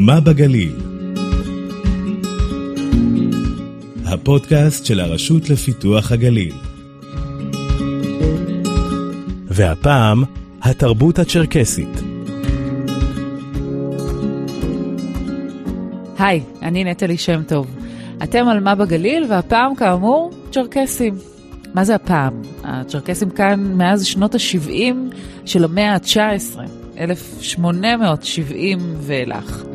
מה בגליל? הפודקאסט של הרשות לפיתוח הגליל. והפעם, התרבות הצ'רקסית. היי, אני נטלי שם טוב. אתם על מה בגליל, והפעם כאמור, צ'רקסים. מה זה הפעם? הצ'רקסים כאן מאז שנות ה-70 של המאה ה-19, 1870 ואילך.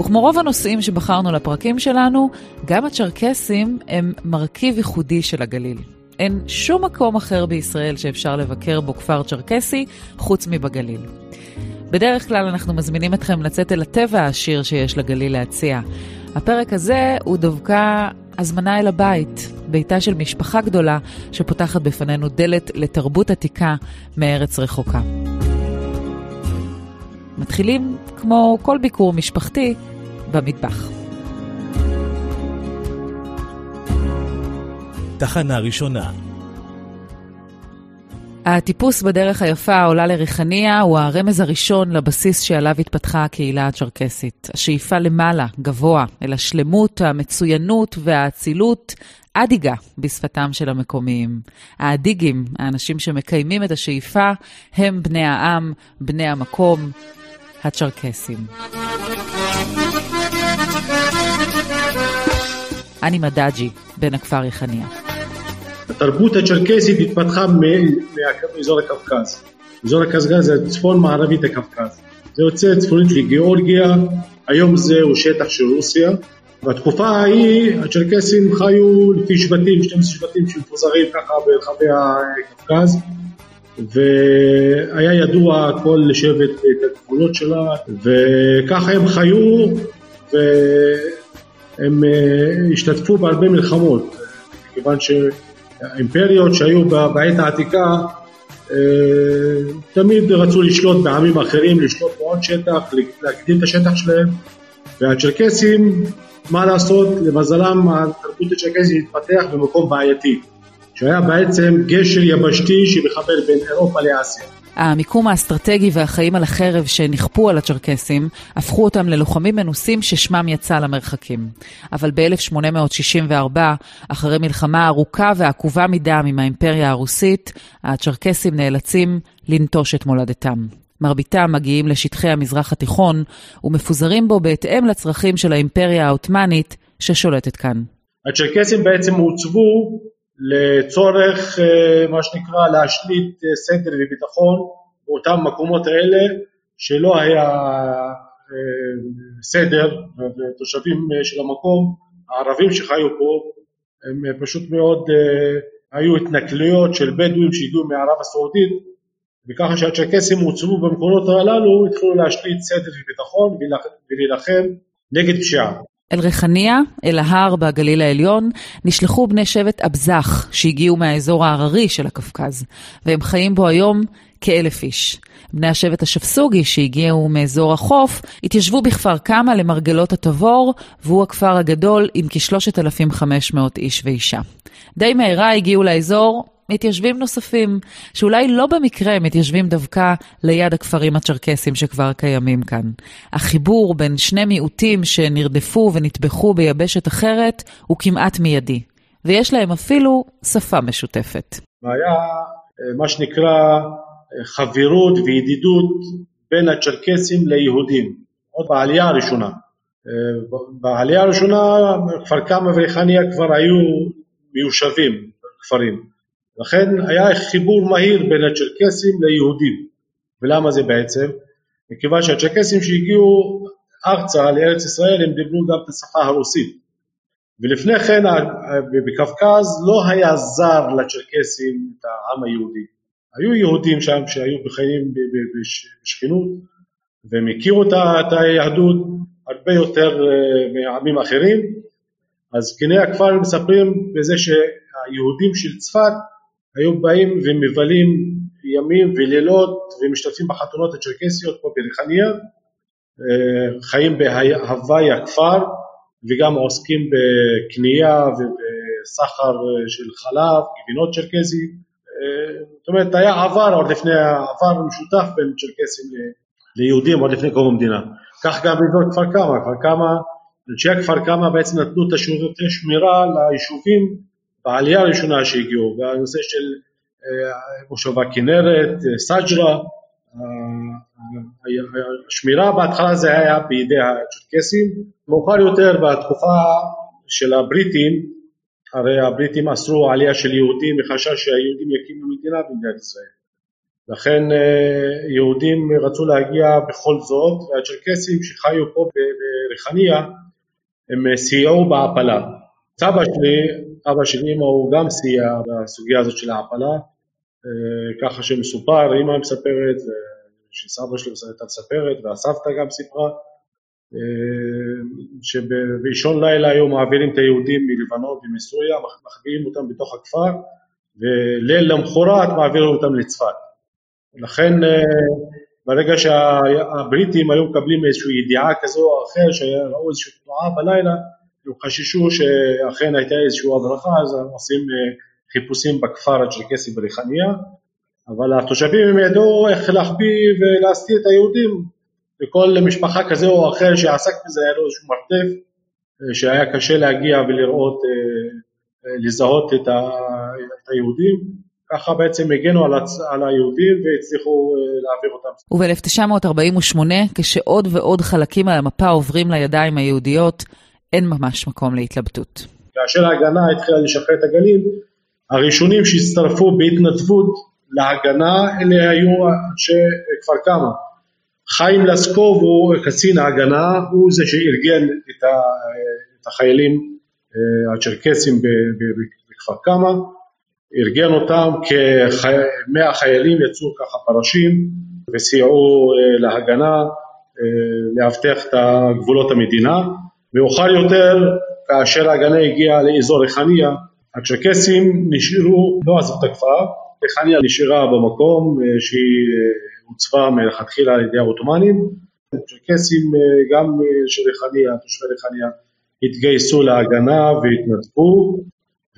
וכמו רוב הנושאים שבחרנו לפרקים שלנו, גם הצ'רקסים הם מרכיב ייחודי של הגליל. אין שום מקום אחר בישראל שאפשר לבקר בו כפר צ'רקסי חוץ מבגליל. בדרך כלל אנחנו מזמינים אתכם לצאת אל הטבע העשיר שיש לגליל להציע. הפרק הזה הוא דווקא הזמנה אל הבית, ביתה של משפחה גדולה שפותחת בפנינו דלת לתרבות עתיקה מארץ רחוקה. מתחילים, כמו כל ביקור משפחתי, במטבח. תחנה ראשונה הטיפוס בדרך היפה העולה לריחניה הוא הרמז הראשון לבסיס שעליו התפתחה הקהילה הצ'רקסית. השאיפה למעלה, גבוה, אל השלמות, המצוינות והאצילות, אדיגה בשפתם של המקומיים. האדיגים, האנשים שמקיימים את השאיפה, הם בני העם, בני המקום, הצ'רקסים. אני מדאג'י, בן הכפר ריחניה. התרבות הצ'רקסית התפתחה מאזור הקווקז. אזור הקווקז זה צפון מערבית הקווקז. זה יוצא צפונית לגיאורגיה, היום זהו שטח של רוסיה. בתקופה ההיא הצ'רקסים חיו לפי שבטים, 12 שבטים שמפוזרים ככה ברחבי הקווקז. והיה ידוע כל שבט את הגבולות שלה, וככה הם חיו, והם אה, השתתפו בהרבה מלחמות, כיוון ש... האימפריות שהיו בעת העתיקה אה, תמיד רצו לשלוט בעמים אחרים, לשלוט בעוד שטח, להגדיל את השטח שלהם. והצ'רקסים, מה לעשות, למזלם התרבות הצ'רקסית התפתח במקום בעייתי שהיה בעצם גשר יבשתי שמחבר בין אירופה לאסיה המיקום האסטרטגי והחיים על החרב שנכפו על הצ'רקסים, הפכו אותם ללוחמים מנוסים ששמם יצא למרחקים. אבל ב-1864, אחרי מלחמה ארוכה ועקובה מדם עם האימפריה הרוסית, הצ'רקסים נאלצים לנטוש את מולדתם. מרביתם מגיעים לשטחי המזרח התיכון ומפוזרים בו בהתאם לצרכים של האימפריה העות'מאנית ששולטת כאן. הצ'רקסים בעצם הוצבו לצורך אה, מה שנקרא להשליט אה, סדר וביטחון באותם מקומות האלה שלא היה אה, סדר ותושבים של המקום, הערבים שחיו פה הם פשוט מאוד היו התנכלויות של בדואים שהגיעו מערב הסעודית וככה שהצ'רקסים הוצבו במקומות הללו התחילו להשליט סדר וביטחון ולהילחם נגד פשיעה. אל ריחניה, אל ההר בגליל העליון, נשלחו בני שבט אבזח שהגיעו מהאזור ההררי של הקווקז, והם חיים בו היום כאלף איש. בני השבט השפסוגי שהגיעו מאזור החוף, התיישבו בכפר קמא למרגלות התבור, והוא הכפר הגדול עם כ-3,500 איש ואישה. די מהרה הגיעו לאזור מתיישבים נוספים, שאולי לא במקרה מתיישבים דווקא ליד הכפרים הצ'רקסים שכבר קיימים כאן. החיבור בין שני מיעוטים שנרדפו ונטבחו ביבשת אחרת הוא כמעט מיידי, ויש להם אפילו שפה משותפת. היה אה, מה שנקרא אה, חברות וידידות בין הצ'רקסים ליהודים, עוד בעלייה הראשונה. אה, בעלייה הראשונה כפר קמא וריחניה כבר היו מיושבים, כפרים. לכן היה חיבור מהיר בין הצ'רקסים ליהודים. ולמה זה בעצם? מכיוון שהצ'רקסים שהגיעו ארצה לארץ ישראל הם דיברו גם את השפה הרוסית. ולפני כן בקווקז לא היה זר לצ'רקסים את העם היהודי. היו יהודים שם שהיו בחיים בשכנות והם הכירו את היהדות הרבה יותר אה, מעמים אחרים. אז זקני הכפר מספרים בזה שהיהודים של צפת היו באים ומבלים ימים ולילות ומשתתפים בחתונות הצ'רקסיות פה בריחניה, אה, חיים בהוואי הכפר וגם עוסקים בקנייה ובסחר של חלב, גבינות צ'רקסי, אה, זאת אומרת היה עבר עוד לפני העבר משותף בין צ'רקסים ליהודים עוד לפני קום המדינה. כך גם באזור כפר קמא, כפר קמא, אנשי הכפר קמא בעצם נתנו את השירותי שמירה ליישובים בעלייה הראשונה שהגיעו, והנושא של מושבה כנרת, סג'רה, השמירה בהתחלה זה היה בידי הצ'רקסים, מאוחר יותר בתקופה של הבריטים, הרי הבריטים אסרו עלייה של יהודים מחשש שהיהודים יקימו מדינה במדינת ישראל. לכן אה, יהודים רצו להגיע בכל זאת, והצ'רקסים שחיו פה בריחניה הם סייעו בהעפלה. סבא שלי, אבא של אמא הוא גם סייע בסוגיה הזאת של ההעפלה, אה, ככה שמסופר, אמא מספרת, שסבא שלי הייתה מספרת, והסבתא גם סיפרה, אה, שבאישון לילה היו מעבירים את היהודים מלבנון ומסוריה, מחביאים אותם בתוך הכפר, וליל למחרת מעבירים אותם לצפת. לכן אה, ברגע שהבריטים היו מקבלים איזושהי ידיעה כזו או אחר, שראו איזושהי תנועה בלילה, חששו שאכן הייתה איזושהי הברחה, אז הם עושים חיפושים בכפר הצ'רקסי בריחניה, אבל התושבים הם ידעו איך להחביא ולהסתיר את היהודים, וכל משפחה כזה או אחר שעסק בזה היה לו איזשהו מרתף אה, שהיה קשה להגיע ולראות, אה, אה, לזהות את, היהודים, ככה בעצם הגנו על, הצ... על היהודים והצליחו להעביר אותם. וב-1948, כשעוד ועוד חלקים על המפה עוברים לידיים היהודיות, אין ממש מקום להתלבטות. כאשר ההגנה התחילה לשחרר את הגליל, הראשונים שהצטרפו בהתנדבות להגנה אלה היו אנשי כפר קמא. חיים לסקוב הוא קצין ההגנה, הוא זה שארגן את החיילים אה, הצ'רקסים בכפר קמא, ארגן אותם, כמאה חיילים יצאו ככה פרשים וסייעו אה, להגנה, אה, לאבטח את גבולות המדינה. מאוחר יותר, כאשר ההגנה הגיעה לאזור ריחניה, הצ'רקסים נשארו, לא עזבו את הכפר, ריחניה נשארה במקום אה, שהיא אה, הוצבה מלכתחילה על ידי העות'מאנים, הצ'רקסים אה, גם של ריחניה, תושבי ריחניה, התגייסו להגנה והתנדבו,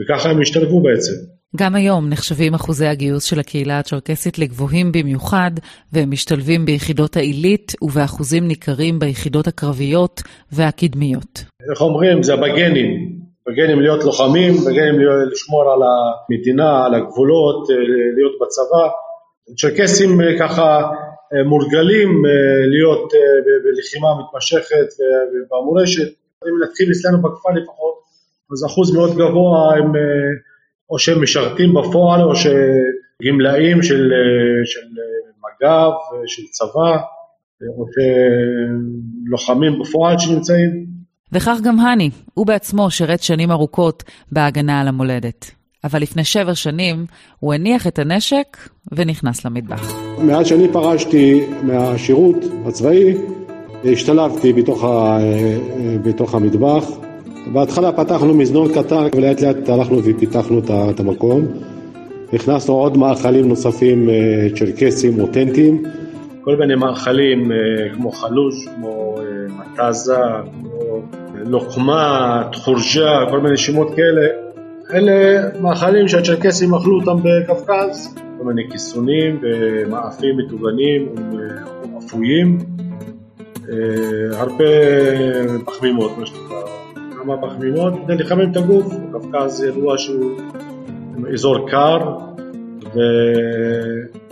וככה הם השתלבו בעצם. גם היום נחשבים אחוזי הגיוס של הקהילה הצ'רקסית לגבוהים במיוחד, והם משתלבים ביחידות העילית ובאחוזים ניכרים ביחידות הקרביות והקדמיות. איך אומרים? זה בגנים. בגנים להיות לוחמים, בגנים לשמור על המדינה, על הגבולות, אה, להיות בצבא. צ'רקסים אה, ככה אה, מורגלים להיות בלחימה מתמשכת ובמורשת. אם נתחיל אצלנו בכפר לפחות, אז אחוז מאוד גבוה הם או שהם משרתים בפועל או שגמלאים של, של מג"ב, של צבא, או שלוחמים בפועל שנמצאים. וכך גם האני, הוא בעצמו שירת שנים ארוכות בהגנה על המולדת. אבל לפני שבע שנים הוא הניח את הנשק ונכנס למטבח. מאז שאני פרשתי מהשירות הצבאי, השתלבתי בתוך, ה... בתוך המטבח. בהתחלה פתחנו מזנון קטן ולאט לאט הלכנו ופיתחנו את המקום. הכנסנו עוד מאכלים נוספים אה, צ'רקסים אותנטיים. כל מיני מאכלים אה, כמו חלוש, כמו אה, מטאזה, כמו לוחמה, תחורג'ה, כל מיני שמות כאלה, אלה מאכלים שהצ'רקסים אכלו אותם בקווקז, כל מיני כיסונים ומאפים מטוגנים אפויים, אה, הרבה פחמימות, מה שנקרא, כמה פחמימות כדי לחמם את הגוף, קווקז ידוע שהוא אזור קר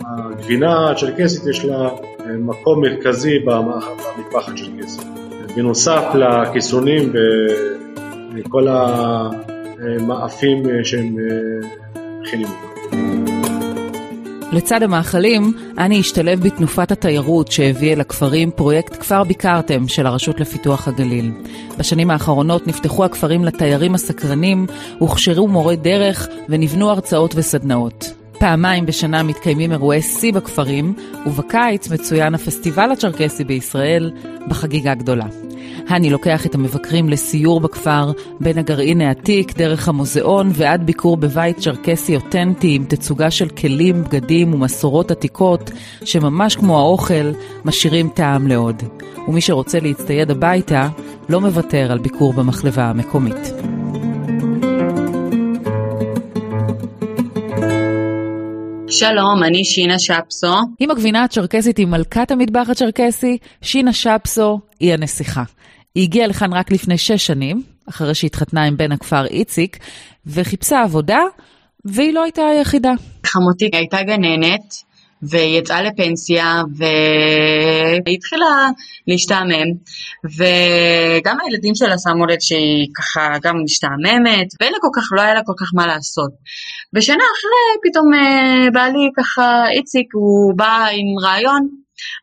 והגבינה הצ'רקסית יש לה מקום מרכזי במטבח הצ'רקסי. בנוסף לכיסונים וכל המאפים שהם מכינים. לצד המאכלים, אני אשתלב בתנופת התיירות שהביא אל הכפרים פרויקט כפר ביקרתם של הרשות לפיתוח הגליל. בשנים האחרונות נפתחו הכפרים לתיירים הסקרנים, הוכשרו מורי דרך ונבנו הרצאות וסדנאות. פעמיים בשנה מתקיימים אירועי שיא בכפרים, ובקיץ מצוין הפסטיבל הצ'רקסי בישראל בחגיגה גדולה. הני לוקח את המבקרים לסיור בכפר, בין הגרעין העתיק, דרך המוזיאון ועד ביקור בבית צ'רקסי אותנטי עם תצוגה של כלים, בגדים ומסורות עתיקות, שממש כמו האוכל, משאירים טעם לעוד. ומי שרוצה להצטייד הביתה, לא מוותר על ביקור במחלבה המקומית. שלום, אני שינה שפסו. אם הגבינה הצ'רקסית היא מלכת המטבח הצ'רקסי, שינה שפסו היא הנסיכה. היא הגיעה לכאן רק לפני שש שנים, אחרי שהתחתנה עם בן הכפר איציק, וחיפשה עבודה, והיא לא הייתה היחידה. חמותי הייתה גננת, ויצאה לפנסיה, והיא התחילה להשתעמם, וגם הילדים שלה שמו לב שהיא ככה גם משתעממת, ואין לה כל כך, לא היה לה כל כך מה לעשות. ושנה אחרי פתאום אה, בעלי ככה, איציק, הוא בא עם רעיון,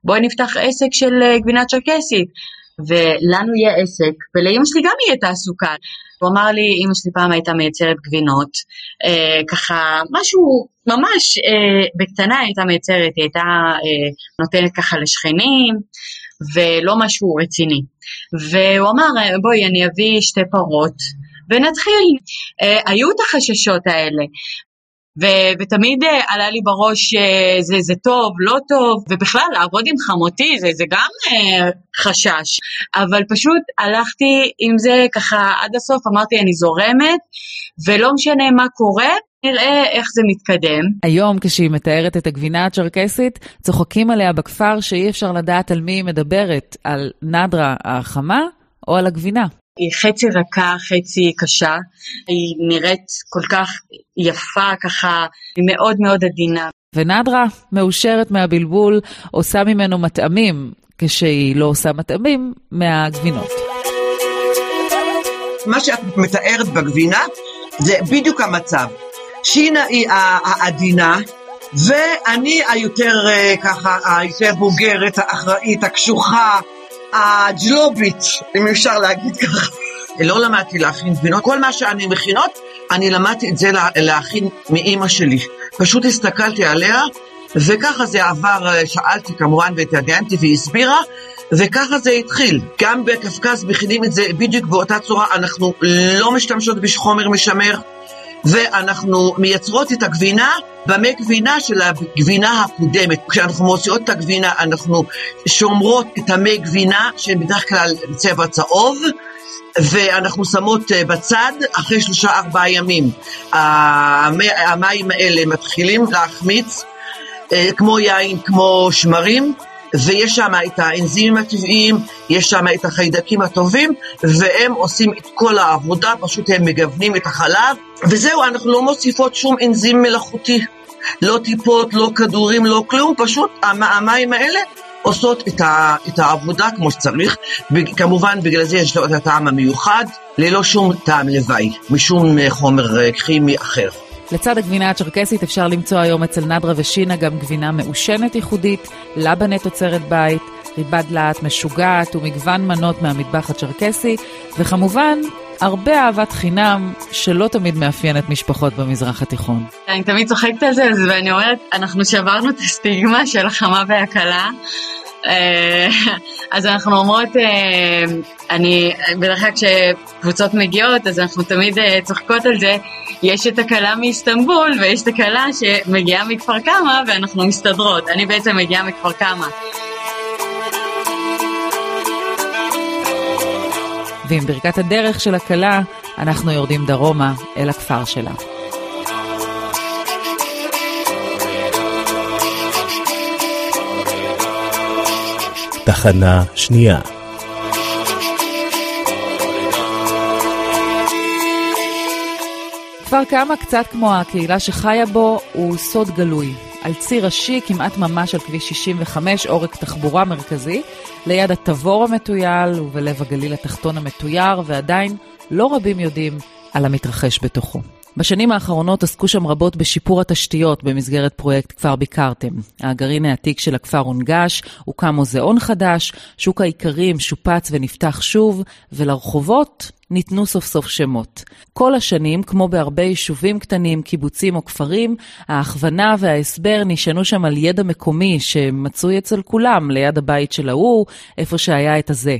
בואי נפתח עסק של אה, גבינה צ'רקסית. ולנו יהיה עסק, ולאימא שלי גם יהיה תעסוקה. הוא אמר לי, אימא שלי פעם הייתה מייצרת גבינות, אה, ככה משהו ממש אה, בקטנה הייתה מייצרת, היא הייתה אה, נותנת ככה לשכנים, ולא משהו רציני. והוא אמר, בואי אני אביא שתי פרות. ונתחיל. אה, היו את החששות האלה, ו- ותמיד uh, עלה לי בראש uh, זה, זה טוב, לא טוב, ובכלל לעבוד עם חמותי זה, זה גם uh, חשש, אבל פשוט הלכתי עם זה ככה עד הסוף, אמרתי אני זורמת, ולא משנה מה קורה, נראה איך זה מתקדם. היום כשהיא מתארת את הגבינה הצ'רקסית, צוחקים עליה בכפר שאי אפשר לדעת על מי היא מדברת, על נדרה החמה או על הגבינה. היא חצי רכה, חצי קשה, היא נראית כל כך יפה ככה, היא מאוד מאוד עדינה. ונדרה, מאושרת מהבלבול, עושה ממנו מטעמים, כשהיא לא עושה מטעמים מהגבינות. מה שאת מתארת בגבינה זה בדיוק המצב. שינה היא העדינה, ואני היותר אה, ככה, היותר בוגרת, האחראית, הקשוחה, הג'לובית, אם אפשר להגיד ככה. לא למדתי להכין גבינות, כל מה שאני מכינות, אני למדתי את זה להכין מאימא שלי. פשוט הסתכלתי עליה, וככה זה עבר, שאלתי כמובן והתעדיינתי והיא הסבירה, וככה זה התחיל. גם בקווקז מכינים את זה בדיוק באותה צורה, אנחנו לא משתמשות בחומר משמר, ואנחנו מייצרות את הגבינה במי גבינה של הגבינה הקודמת. כשאנחנו מוציאות את הגבינה, אנחנו שומרות את המי גבינה, שהם בדרך כלל בצבע צהוב, ואנחנו שמות אה, בצד אחרי שלושה ארבעה ימים. המים האלה מתחילים להחמיץ, אה, כמו יין, כמו שמרים, ויש שם את האנזימים הטבעיים, יש שם את החיידקים הטובים, והם עושים את כל העבודה, פשוט הם מגוונים את החלב, וזהו, אנחנו לא מוסיפות שום אנזים מלאכותי. לא טיפות, לא כדורים, לא כלום, פשוט המים האלה עושות את, ה, את העבודה כמו שצריך, כמובן בגלל זה יש לו את הטעם המיוחד, ללא שום טעם לוואי, משום אה, חומר אה, כימי אחר. לצד הגבינה הצ'רקסית אפשר למצוא היום אצל נדרה ושינה גם גבינה מעושנת ייחודית, לבנה תוצרת בית, ריבת דלעת משוגעת ומגוון מנות מהמטבח הצ'רקסי, וכמובן, הרבה אהבת חינם שלא תמיד מאפיינת משפחות במזרח התיכון. אני תמיד צוחקת על זה, ואני אומרת, אנחנו שברנו את הסטיגמה של החמה והקלה. אה, אז אנחנו אומרות, אה, אני, בדרך כלל כשקבוצות מגיעות, אז אנחנו תמיד אה, צוחקות על זה, יש את הכלה מאיסטנבול ויש את הכלה שמגיעה מכפר קמא ואנחנו מסתדרות. אני בעצם מגיעה מכפר קמא. ועם ברכת הדרך של הכלה, אנחנו יורדים דרומה אל הכפר שלה. תחנה שנייה כפר קמא, קצת כמו הקהילה שחיה בו, הוא סוד גלוי. על ציר ראשי, כמעט ממש על כביש 65, עורק תחבורה מרכזי, ליד התבור המטויל ובלב הגליל התחתון המתויר, ועדיין לא רבים יודעים על המתרחש בתוכו. בשנים האחרונות עסקו שם רבות בשיפור התשתיות במסגרת פרויקט כפר ביקרתם. הגרעין העתיק של הכפר הונגש, הוקם מוזיאון חדש, שוק האיכרים שופץ ונפתח שוב, ולרחובות ניתנו סוף סוף שמות. כל השנים, כמו בהרבה יישובים קטנים, קיבוצים או כפרים, ההכוונה וההסבר נשענו שם על ידע מקומי שמצוי אצל כולם, ליד הבית של ההוא, איפה שהיה את הזה.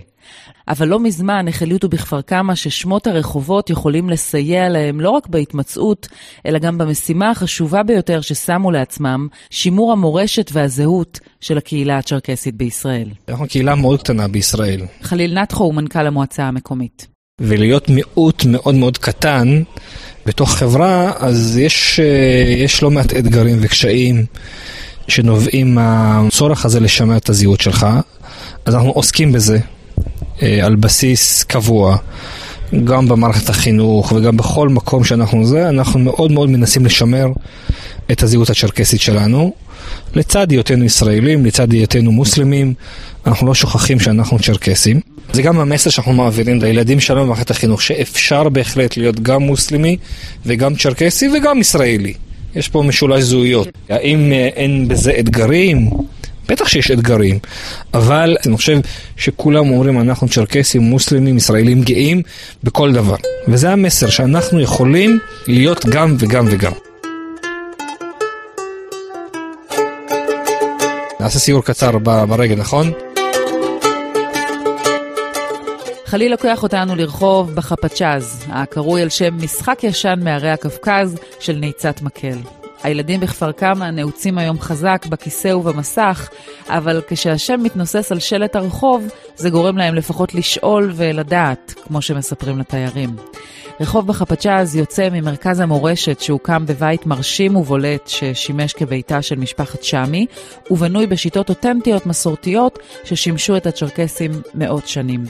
אבל לא מזמן החליטו בכפר קמא ששמות הרחובות יכולים לסייע להם לא רק בהתמצאות, אלא גם במשימה החשובה ביותר ששמו לעצמם, שימור המורשת והזהות של הקהילה הצ'רקסית בישראל. אנחנו קהילה מאוד קטנה בישראל. חליל נתחו הוא מנכ"ל המועצה המקומית. ולהיות מיעוט מאוד מאוד קטן, בתוך חברה, אז יש, אה, יש לא מעט אתגרים וקשיים שנובעים מהצורך הזה לשמר את הזהות שלך. אז אנחנו עוסקים בזה על בסיס קבוע. גם במערכת החינוך וגם בכל מקום שאנחנו זה, אנחנו מאוד מאוד מנסים לשמר את הזהות הצ'רקסית שלנו. לצד היותנו ישראלים, לצד היותנו מוסלמים, אנחנו לא שוכחים שאנחנו צ'רקסים. זה גם המסר שאנחנו מעבירים לילדים שלנו במערכת החינוך, שאפשר בהחלט להיות גם מוסלמי וגם צ'רקסי וגם ישראלי. יש פה משולש זהויות. האם אה, אין בזה אתגרים? בטח שיש אתגרים, אבל אני חושב שכולם אומרים אנחנו צ'רקסים, מוסלמים, ישראלים גאים בכל דבר. וזה המסר שאנחנו יכולים להיות גם וגם וגם. נעשה סיור קצר ברגל, נכון? חליל לוקח אותנו לרחוב בחפצ'אז, הקרוי על שם משחק ישן מערי הקווקז של ניצת מקל. הילדים בכפר קמא נעוצים היום חזק בכיסא ובמסך, אבל כשהשם מתנוסס על שלט הרחוב, זה גורם להם לפחות לשאול ולדעת, כמו שמספרים לתיירים. רחוב בחפצ'אז יוצא ממרכז המורשת שהוקם בבית מרשים ובולט ששימש כביתה של משפחת שמי, ובנוי בשיטות אותנטיות מסורתיות ששימשו את הצ'רקסים מאות שנים.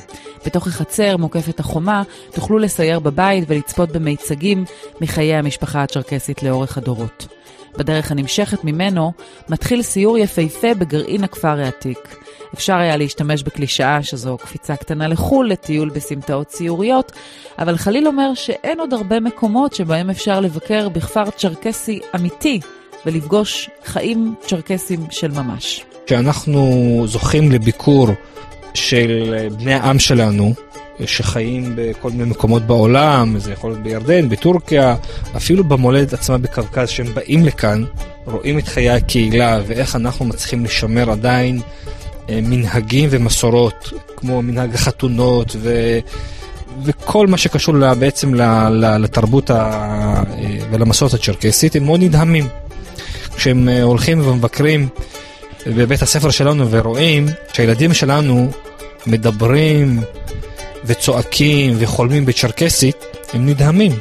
בתוך החצר מוקפת החומה תוכלו לסייר בבית ולצפות במיצגים מחיי המשפחה הצ'רקסית לאורך הדורות. בדרך הנמשכת ממנו מתחיל סיור יפהפה בגרעין הכפר העתיק. אפשר היה להשתמש בקלישאה שזו קפיצה קטנה לחו"ל לטיול בסמטאות ציוריות, אבל חליל אומר שאין עוד הרבה מקומות שבהם אפשר לבקר בכפר צ'רקסי אמיתי ולפגוש חיים צ'רקסים של ממש. כשאנחנו זוכים לביקור של בני העם שלנו, שחיים בכל מיני מקומות בעולם, זה יכול להיות בירדן, בטורקיה, אפילו במולדת עצמה בקווקז, שהם באים לכאן, רואים את חיי הקהילה ואיך אנחנו מצליחים לשמר עדיין אה, מנהגים ומסורות, כמו מנהג החתונות ו... וכל מה שקשור לה, בעצם לתרבות ה... אה, ולמסורת הצ'רקסית, הם מאוד נדהמים. כשהם אה, הולכים ומבקרים בבית הספר שלנו ורואים שהילדים שלנו מדברים וצועקים וחולמים בצ'רקסית, הם נדהמים.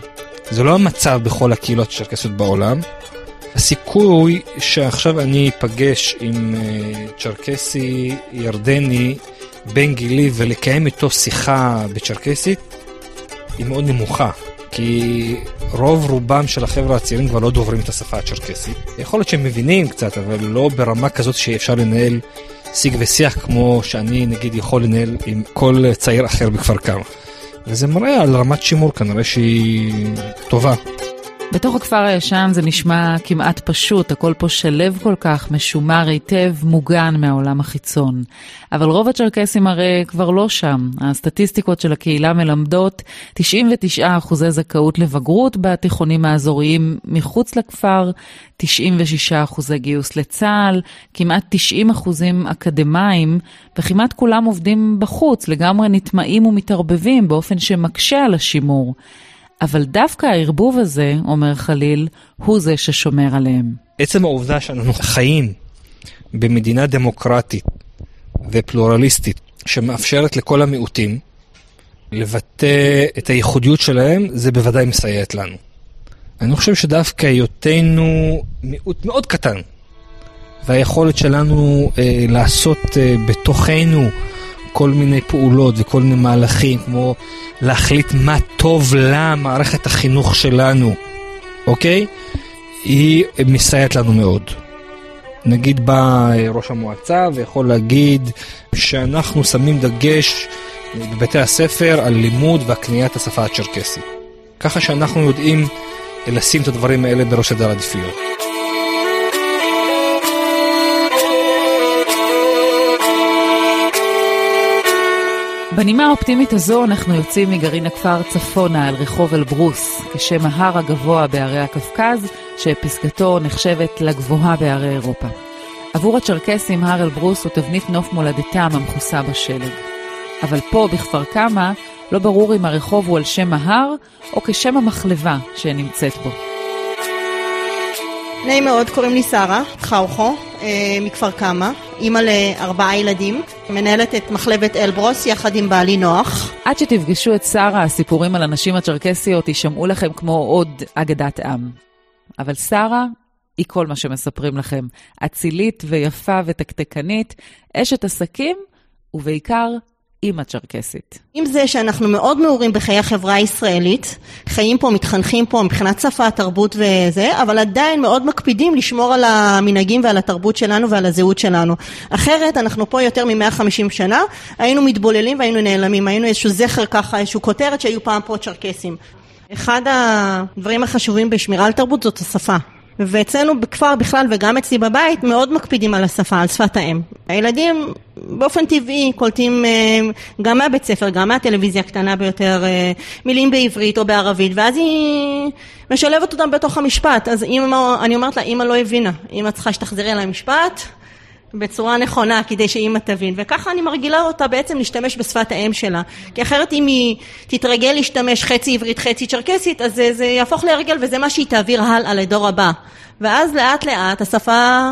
זה לא המצב בכל הקהילות הצ'רקסיות בעולם. הסיכוי שעכשיו אני אפגש עם uh, צ'רקסי ירדני בן גילי ולקיים איתו שיחה בצ'רקסית היא מאוד נמוכה. כי רוב רובם של החבר'ה הצעירים כבר לא דוברים את השפה הצ'רקסית. יכול להיות שהם מבינים קצת, אבל לא ברמה כזאת שאפשר לנהל שיג ושיח כמו שאני נגיד יכול לנהל עם כל צעיר אחר בכפר קרע. וזה מראה על רמת שימור כנראה שהיא טובה. בתוך הכפר הישן זה נשמע כמעט פשוט, הכל פה שלב כל כך, משומר היטב, מוגן מהעולם החיצון. אבל רוב הצ'רקסים הרי כבר לא שם. הסטטיסטיקות של הקהילה מלמדות 99% זכאות לבגרות בתיכונים האזוריים מחוץ לכפר, 96% גיוס לצה"ל, כמעט 90% אקדמאים, וכמעט כולם עובדים בחוץ, לגמרי נטמעים ומתערבבים באופן שמקשה על השימור. אבל דווקא הערבוב הזה, אומר חליל, הוא זה ששומר עליהם. עצם העובדה שאנחנו חיים במדינה דמוקרטית ופלורליסטית, שמאפשרת לכל המיעוטים לבטא את הייחודיות שלהם, זה בוודאי מסייעת לנו. אני חושב שדווקא היותנו מיעוט מאוד קטן, והיכולת שלנו אה, לעשות אה, בתוכנו כל מיני פעולות וכל מיני מהלכים, כמו להחליט מה טוב למערכת החינוך שלנו, אוקיי? היא מסייעת לנו מאוד. נגיד בא ראש המועצה ויכול להגיד שאנחנו שמים דגש בבתי הספר על לימוד והקניית השפה הצ'רקסית. ככה שאנחנו יודעים לשים את הדברים האלה בראש סדר העדיפויות. בנימה האופטימית הזו אנחנו יוצאים מגרעין הכפר צפונה אל רחוב אלברוס, כשם ההר הגבוה בערי הקווקז, שפסגתו נחשבת לגבוהה בערי אירופה. עבור הצ'רקסים הר אלברוס הוא תבנית נוף מולדתם המכוסה בשלג. אבל פה, בכפר קמא, לא ברור אם הרחוב הוא על שם ההר או כשם המחלבה שנמצאת בו. נעים מאוד, קוראים לי שרה חאוכו, אה, מכפר קמא, אימא לארבעה ילדים, מנהלת את מחלבת אלברוס יחד עם בעלי נוח. עד שתפגשו את שרה, הסיפורים על הנשים הצ'רקסיות יישמעו לכם כמו עוד אגדת עם. אבל שרה היא כל מה שמספרים לכם. אצילית ויפה ותקתקנית, אשת עסקים, ובעיקר אימא צ'רקסית. עם זה שאנחנו מאוד מעורים בחיי החברה הישראלית, חיים פה, מתחנכים פה מבחינת שפה, תרבות וזה, אבל עדיין מאוד מקפידים לשמור על המנהגים ועל התרבות שלנו ועל הזהות שלנו. אחרת, אנחנו פה יותר מ-150 שנה, היינו מתבוללים והיינו נעלמים, היינו איזשהו זכר ככה, איזשהו כותרת שהיו פעם פה צ'רקסים. אחד הדברים החשובים בשמירה על תרבות זאת השפה. ואצלנו בכפר בכלל וגם אצלי בבית מאוד מקפידים על השפה, על שפת האם. הילדים באופן טבעי קולטים אה, גם מהבית ספר, גם מהטלוויזיה הקטנה ביותר, אה, מילים בעברית או בערבית, ואז היא משלבת אותם בתוך המשפט. אז אמא, אני אומרת לה, אמא לא הבינה, אמא צריכה שתחזרי על המשפט. בצורה נכונה כדי שאימא תבין וככה אני מרגילה אותה בעצם להשתמש בשפת האם שלה כי אחרת אם היא תתרגל להשתמש חצי עברית חצי צ'רקסית אז זה, זה יהפוך להרגל וזה מה שהיא תעביר הלאה לדור הבא ואז לאט לאט השפה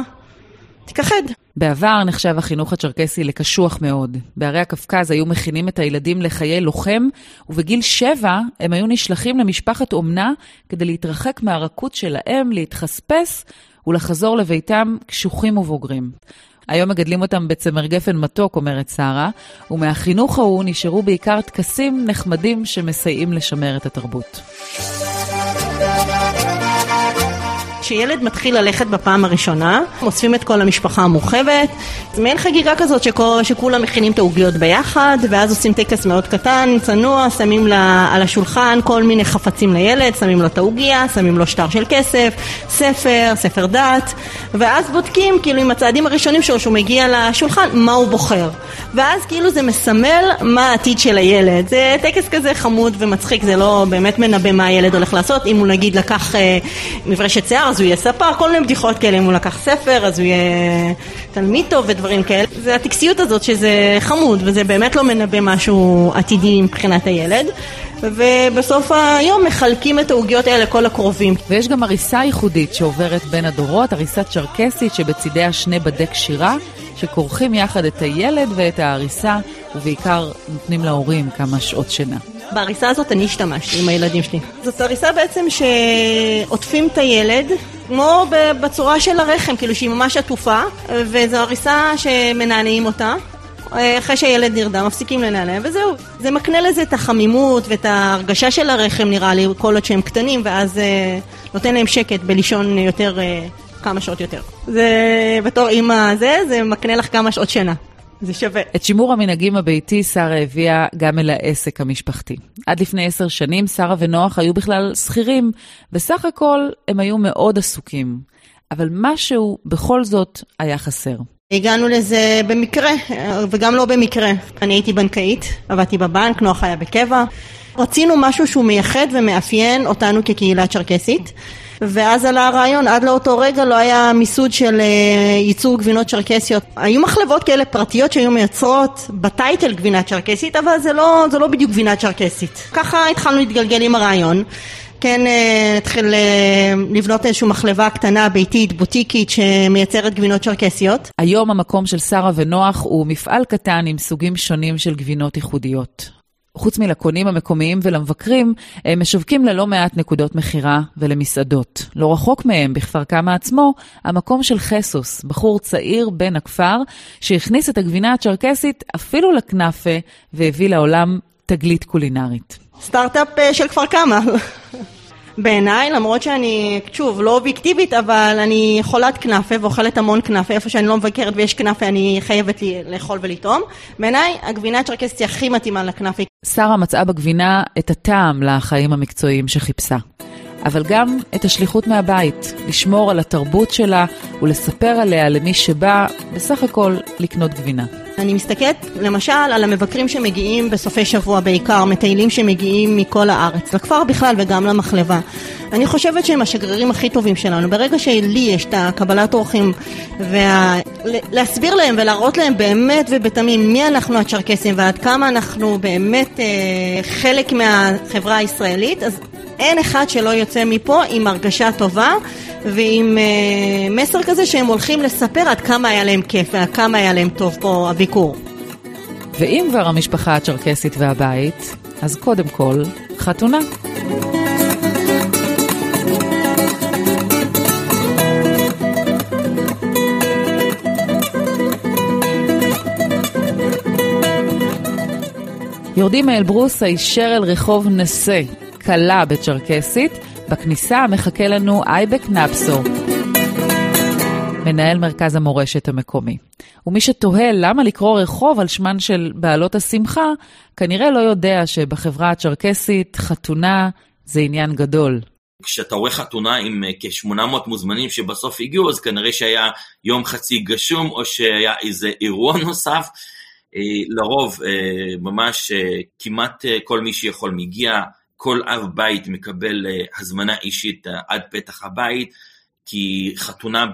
תיכחד. בעבר נחשב החינוך הצ'רקסי לקשוח מאוד. בערי הקפקז היו מכינים את הילדים לחיי לוחם, ובגיל שבע הם היו נשלחים למשפחת אומנה כדי להתרחק מהרכות שלהם, להתחספס ולחזור לביתם קשוחים ובוגרים. היום מגדלים אותם בצמר גפן מתוק, אומרת שרה, ומהחינוך ההוא נשארו בעיקר טקסים נחמדים שמסייעים לשמר את התרבות. כשילד מתחיל ללכת בפעם הראשונה, אוספים את כל המשפחה המורחבת, מעין חגיגה כזאת שכל, שכולם מכינים את העוגיות ביחד, ואז עושים טקס מאוד קטן, צנוע, שמים לה, על השולחן כל מיני חפצים לילד, שמים לו את העוגיה, שמים לו שטר של כסף, ספר, ספר דת, ואז בודקים כאילו עם הצעדים הראשונים שלו שהוא מגיע לשולחן, מה הוא בוחר. ואז כאילו זה מסמל מה העתיד של הילד. זה טקס כזה חמוד ומצחיק, זה לא באמת מנבא מה הילד הולך לעשות. אם הוא נגיד לקח אה, מברשת שיער, אז הוא יהיה ספר, כל מיני בדיחות כאלה. אם הוא לקח ספר, אז הוא יהיה תלמיד טוב ודברים כאלה. זה הטקסיות הזאת שזה חמוד, וזה באמת לא מנבא משהו עתידי מבחינת הילד. ובסוף היום מחלקים את העוגיות האלה לכל הקרובים. ויש גם הריסה ייחודית שעוברת בין הדורות, הריסה צ'רקסית שבצידיה שני בדי קשירה. שכורכים יחד את הילד ואת ההריסה, ובעיקר נותנים להורים כמה שעות שינה. בהריסה הזאת אני השתמשתי עם הילדים שלי. זאת הריסה בעצם שעוטפים את הילד, כמו בצורה של הרחם, כאילו שהיא ממש עטופה, וזו הריסה שמנענעים אותה. אחרי שהילד נרדם, מפסיקים לנענע, וזהו. זה מקנה לזה את החמימות ואת ההרגשה של הרחם, נראה לי, כל עוד שהם קטנים, ואז אה, נותן להם שקט בלישון יותר אה, כמה שעות יותר. זה בתור אימא זה, זה מקנה לך כמה שעות שינה. זה שווה. את שימור המנהגים הביתי שרה הביאה גם אל העסק המשפחתי. עד לפני עשר שנים שרה ונוח היו בכלל שכירים, וסך הכל הם היו מאוד עסוקים. אבל משהו בכל זאת היה חסר. הגענו לזה במקרה, וגם לא במקרה. אני הייתי בנקאית, עבדתי בבנק, נוח היה בקבע. רצינו משהו שהוא מייחד ומאפיין אותנו כקהילה צ'רקסית. ואז עלה הרעיון, עד לאותו רגע לא היה מיסוד של אה, ייצור גבינות צ'רקסיות. היו מחלבות כאלה פרטיות שהיו מייצרות בטייטל גבינה צ'רקסית, אבל זה לא, זה לא בדיוק גבינה צ'רקסית. ככה התחלנו להתגלגל עם הרעיון. כן נתחיל אה, אה, לבנות איזושהי מחלבה קטנה, ביתית, בוטיקית, שמייצרת גבינות צ'רקסיות. היום המקום של שרה ונוח הוא מפעל קטן עם סוגים שונים של גבינות ייחודיות. חוץ מלקונים המקומיים ולמבקרים, הם משווקים ללא מעט נקודות מכירה ולמסעדות. לא רחוק מהם, בכפר קמא עצמו, המקום של חסוס, בחור צעיר בן הכפר, שהכניס את הגבינה הצ'רקסית אפילו לכנאפה והביא לעולם תגלית קולינרית. סטארט-אפ אה, של כפר קמא. בעיניי, למרות שאני, שוב, לא אובייקטיבית, אבל אני חולת כנאפה ואוכלת המון כנאפה, איפה שאני לא מבקרת ויש כנאפה אני חייבת לי לאכול ולטעום. בעיניי, הגבינה הצ'רקסית הכי מתאימה לכנאפה. שרה מצאה בגבינה את הטעם לחיים המקצועיים שחיפשה. אבל גם את השליחות מהבית, לשמור על התרבות שלה ולספר עליה למי שבא בסך הכל לקנות גבינה. אני מסתכלת למשל על המבקרים שמגיעים בסופי שבוע בעיקר, מטיילים שמגיעים מכל הארץ, לכפר בכלל וגם למחלבה. אני חושבת שהם השגרירים הכי טובים שלנו. ברגע שלי יש את הקבלת אורחים, וה... להסביר להם ולהראות להם באמת ובתמים מי אנחנו הצ'רקסים ועד כמה אנחנו באמת אה, חלק מהחברה הישראלית, אז אין אחד שלא יוצא מפה עם הרגשה טובה ועם אה, מסר כזה שהם הולכים לספר עד כמה היה להם כיף ועד כמה היה להם טוב פה הביקור. ואם כבר המשפחה הצ'רקסית והבית, אז קודם כל, חתונה. יורדים מאלברוס הישר אל רחוב נסה, קלה בצ'רקסית, בכניסה מחכה לנו אייבק נפסו, מנהל מרכז המורשת המקומי. ומי שתוהה למה לקרוא רחוב על שמן של בעלות השמחה, כנראה לא יודע שבחברה הצ'רקסית חתונה זה עניין גדול. כשאתה רואה חתונה עם אה, כ-800 מוזמנים שבסוף הגיעו, אז כנראה שהיה יום חצי גשום, או שהיה איזה אירוע נוסף. אה, לרוב אה, ממש כמעט כל מי שיכול מגיע, כל אב בית מקבל הזמנה אישית עד פתח הבית, כי חתונה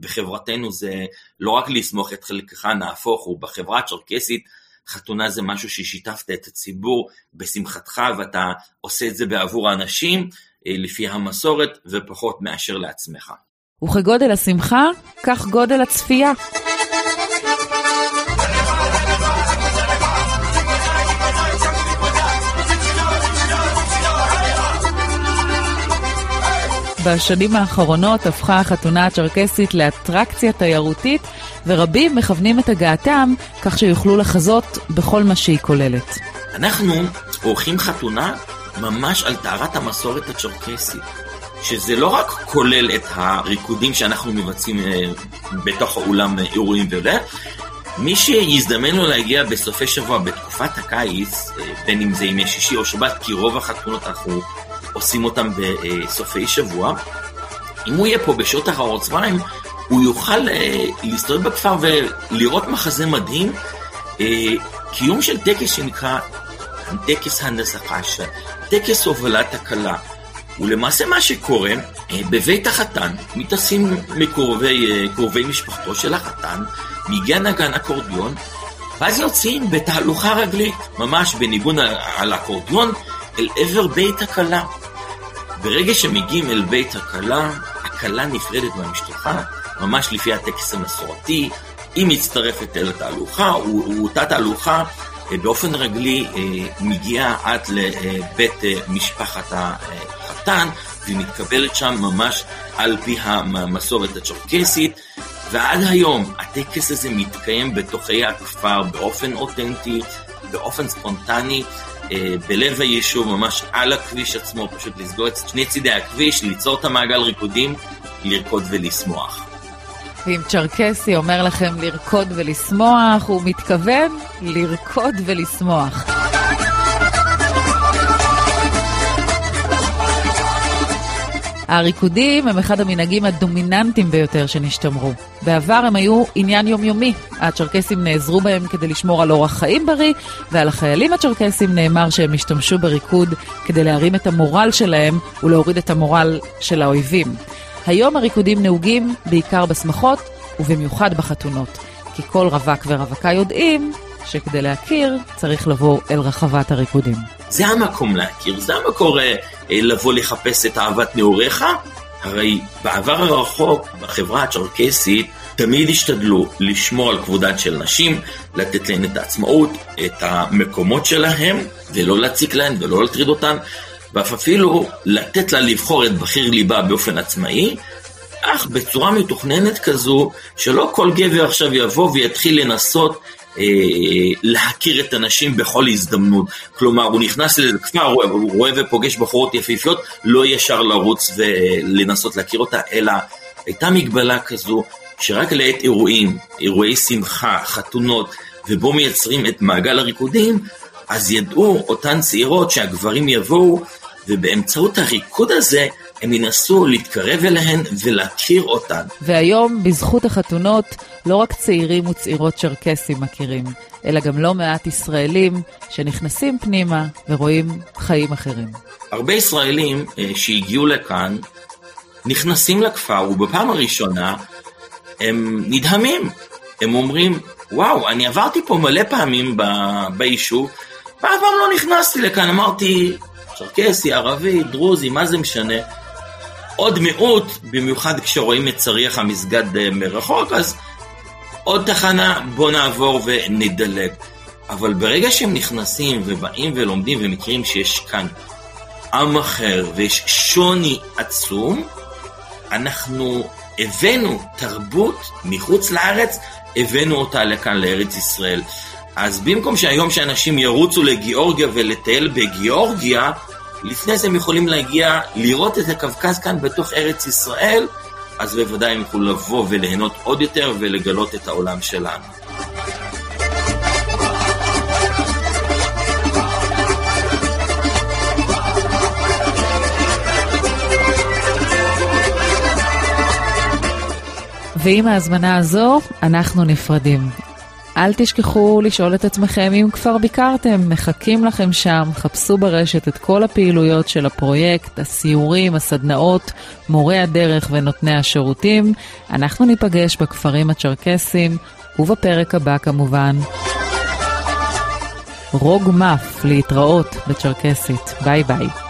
בחברתנו זה לא רק לסמוך את חלקך, נהפוך הוא, בחברה הצ'רקסית חתונה זה משהו ששיתפת את הציבור בשמחתך ואתה עושה את זה בעבור האנשים, לפי המסורת ופחות מאשר לעצמך. וכגודל השמחה, כך גודל הצפייה. בשנים האחרונות הפכה החתונה הצ'רקסית לאטרקציה תיירותית, ורבים מכוונים את הגעתם כך שיוכלו לחזות בכל מה שהיא כוללת. אנחנו עורכים חתונה ממש על טהרת המסורת הצ'רקסית, שזה לא רק כולל את הריקודים שאנחנו מבצעים אה, בתוך האולם אירועים וזה, מי שיזדמן לו להגיע בסופי שבוע בתקופת הקיץ, אה, בין אם זה ימי שישי או שבת, כי רוב החתונות אנחנו עושים אותם בסופי שבוע, אם הוא יהיה פה בשעות אחר הצהריים, הוא יוכל אה, להסתובב בכפר ולראות מחזה מדהים, קיום של טקס שנקרא טקס הנזקה, טקס הובלת הכלה. ולמעשה מה שקורה, אה, בבית החתן מתעשים מקרובי אה, משפחתו של החתן, מגיע נגן אקורדיון, ואז יוצאים בתהלוכה רגלית, ממש בניגון על אקורדיון, אל עבר בית הכלה. ברגע שמגיעים אל בית הכלה, הכלה נפרדת מהמשפחה, ממש לפי הטקס המסורתי, היא מצטרפת אל התהלוכה, ואותה תהלוכה באופן רגלי אה, מגיע עד לבית אה, משפחת החתן, והיא מתקבלת שם ממש על פי המסורת הצ'רקסית, ועד היום הטקס הזה מתקיים בתוכי הכפר באופן אותנטי, באופן ספונטני, אה, בלב היישוב, ממש על הכביש עצמו, פשוט לסגור את שני צידי הכביש, ליצור את המעגל ריקודים, לרקוד ולשמוח. ואם צ'רקסי אומר לכם לרקוד ולשמוח, הוא מתכוון לרקוד ולשמוח. הריקודים הם אחד המנהגים הדומיננטיים ביותר שנשתמרו. בעבר הם היו עניין יומיומי. הצ'רקסים נעזרו בהם כדי לשמור על אורח חיים בריא, ועל החיילים הצ'רקסים נאמר שהם השתמשו בריקוד כדי להרים את המורל שלהם ולהוריד את המורל של האויבים. היום הריקודים נהוגים בעיקר בשמחות ובמיוחד בחתונות, כי כל רווק ורווקה יודעים שכדי להכיר צריך לבוא אל רחבת הריקודים. זה המקום להכיר, זה המקור אה, אה, לבוא לחפש את אהבת נעוריך. הרי בעבר הרחוק, בחברה הצ'רקסית, תמיד השתדלו לשמור על כבודן של נשים, לתת להן את העצמאות, את המקומות שלהן, ולא להציק להן ולא להטריד אותן. ואף אפילו לתת לה לבחור את בחיר ליבה באופן עצמאי, אך בצורה מתוכננת כזו, שלא כל גבר עכשיו יבוא ויתחיל לנסות להכיר את הנשים בכל הזדמנות. כלומר, הוא נכנס לכפר, הוא רואה ופוגש בחורות יפיפיות, לא ישר לרוץ ולנסות להכיר אותה, אלא הייתה מגבלה כזו שרק לעת אירועים, אירועי שמחה, חתונות, ובו מייצרים את מעגל הריקודים, אז ידעו אותן צעירות שהגברים יבואו ובאמצעות הריקוד הזה הם ינסו להתקרב אליהן ולהכיר אותן. והיום, בזכות החתונות, לא רק צעירים וצעירות צ'רקסים מכירים, אלא גם לא מעט ישראלים שנכנסים פנימה ורואים חיים אחרים. הרבה ישראלים אה, שהגיעו לכאן נכנסים לכפר, ובפעם הראשונה הם נדהמים. הם אומרים, וואו, אני עברתי פה מלא פעמים ביישוב, ואף פעם לא נכנסתי לכאן, אמרתי, צ'רקסי, ערבי, דרוזי, מה זה משנה? עוד מיעוט, במיוחד כשרואים את צריח המסגד אה, מרחוק, אז עוד תחנה, בוא נעבור ונדלג. אבל ברגע שהם נכנסים ובאים ולומדים ומכירים שיש כאן עם אחר ויש שוני עצום, אנחנו הבאנו תרבות מחוץ לארץ, הבאנו אותה לכאן לארץ ישראל. אז במקום שהיום שאנשים ירוצו לגיאורגיה ולטייל בגיאורגיה, לפני זה הם יכולים להגיע, לראות את הקווקז כאן בתוך ארץ ישראל, אז בוודאי הם יוכלו לבוא וליהנות עוד יותר ולגלות את העולם שלנו. ועם ההזמנה הזו, אנחנו נפרדים. אל תשכחו לשאול את עצמכם אם כבר ביקרתם, מחכים לכם שם, חפשו ברשת את כל הפעילויות של הפרויקט, הסיורים, הסדנאות, מורי הדרך ונותני השירותים. אנחנו ניפגש בכפרים הצ'רקסים, ובפרק הבא כמובן. רוג מף, להתראות בצ'רקסית. ביי ביי.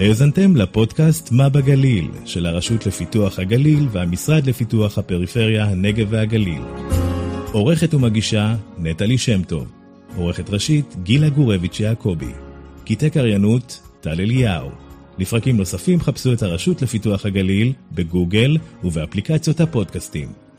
האזנתם לפודקאסט מה בגליל של הרשות לפיתוח הגליל והמשרד לפיתוח הפריפריה, הנגב והגליל. עורכת ומגישה נטלי שם טוב. עורכת ראשית גילה גורביץ' יעקבי. קטעי קריינות טל אליהו. לפרקים נוספים חפשו את הרשות לפיתוח הגליל בגוגל ובאפליקציות הפודקאסטים.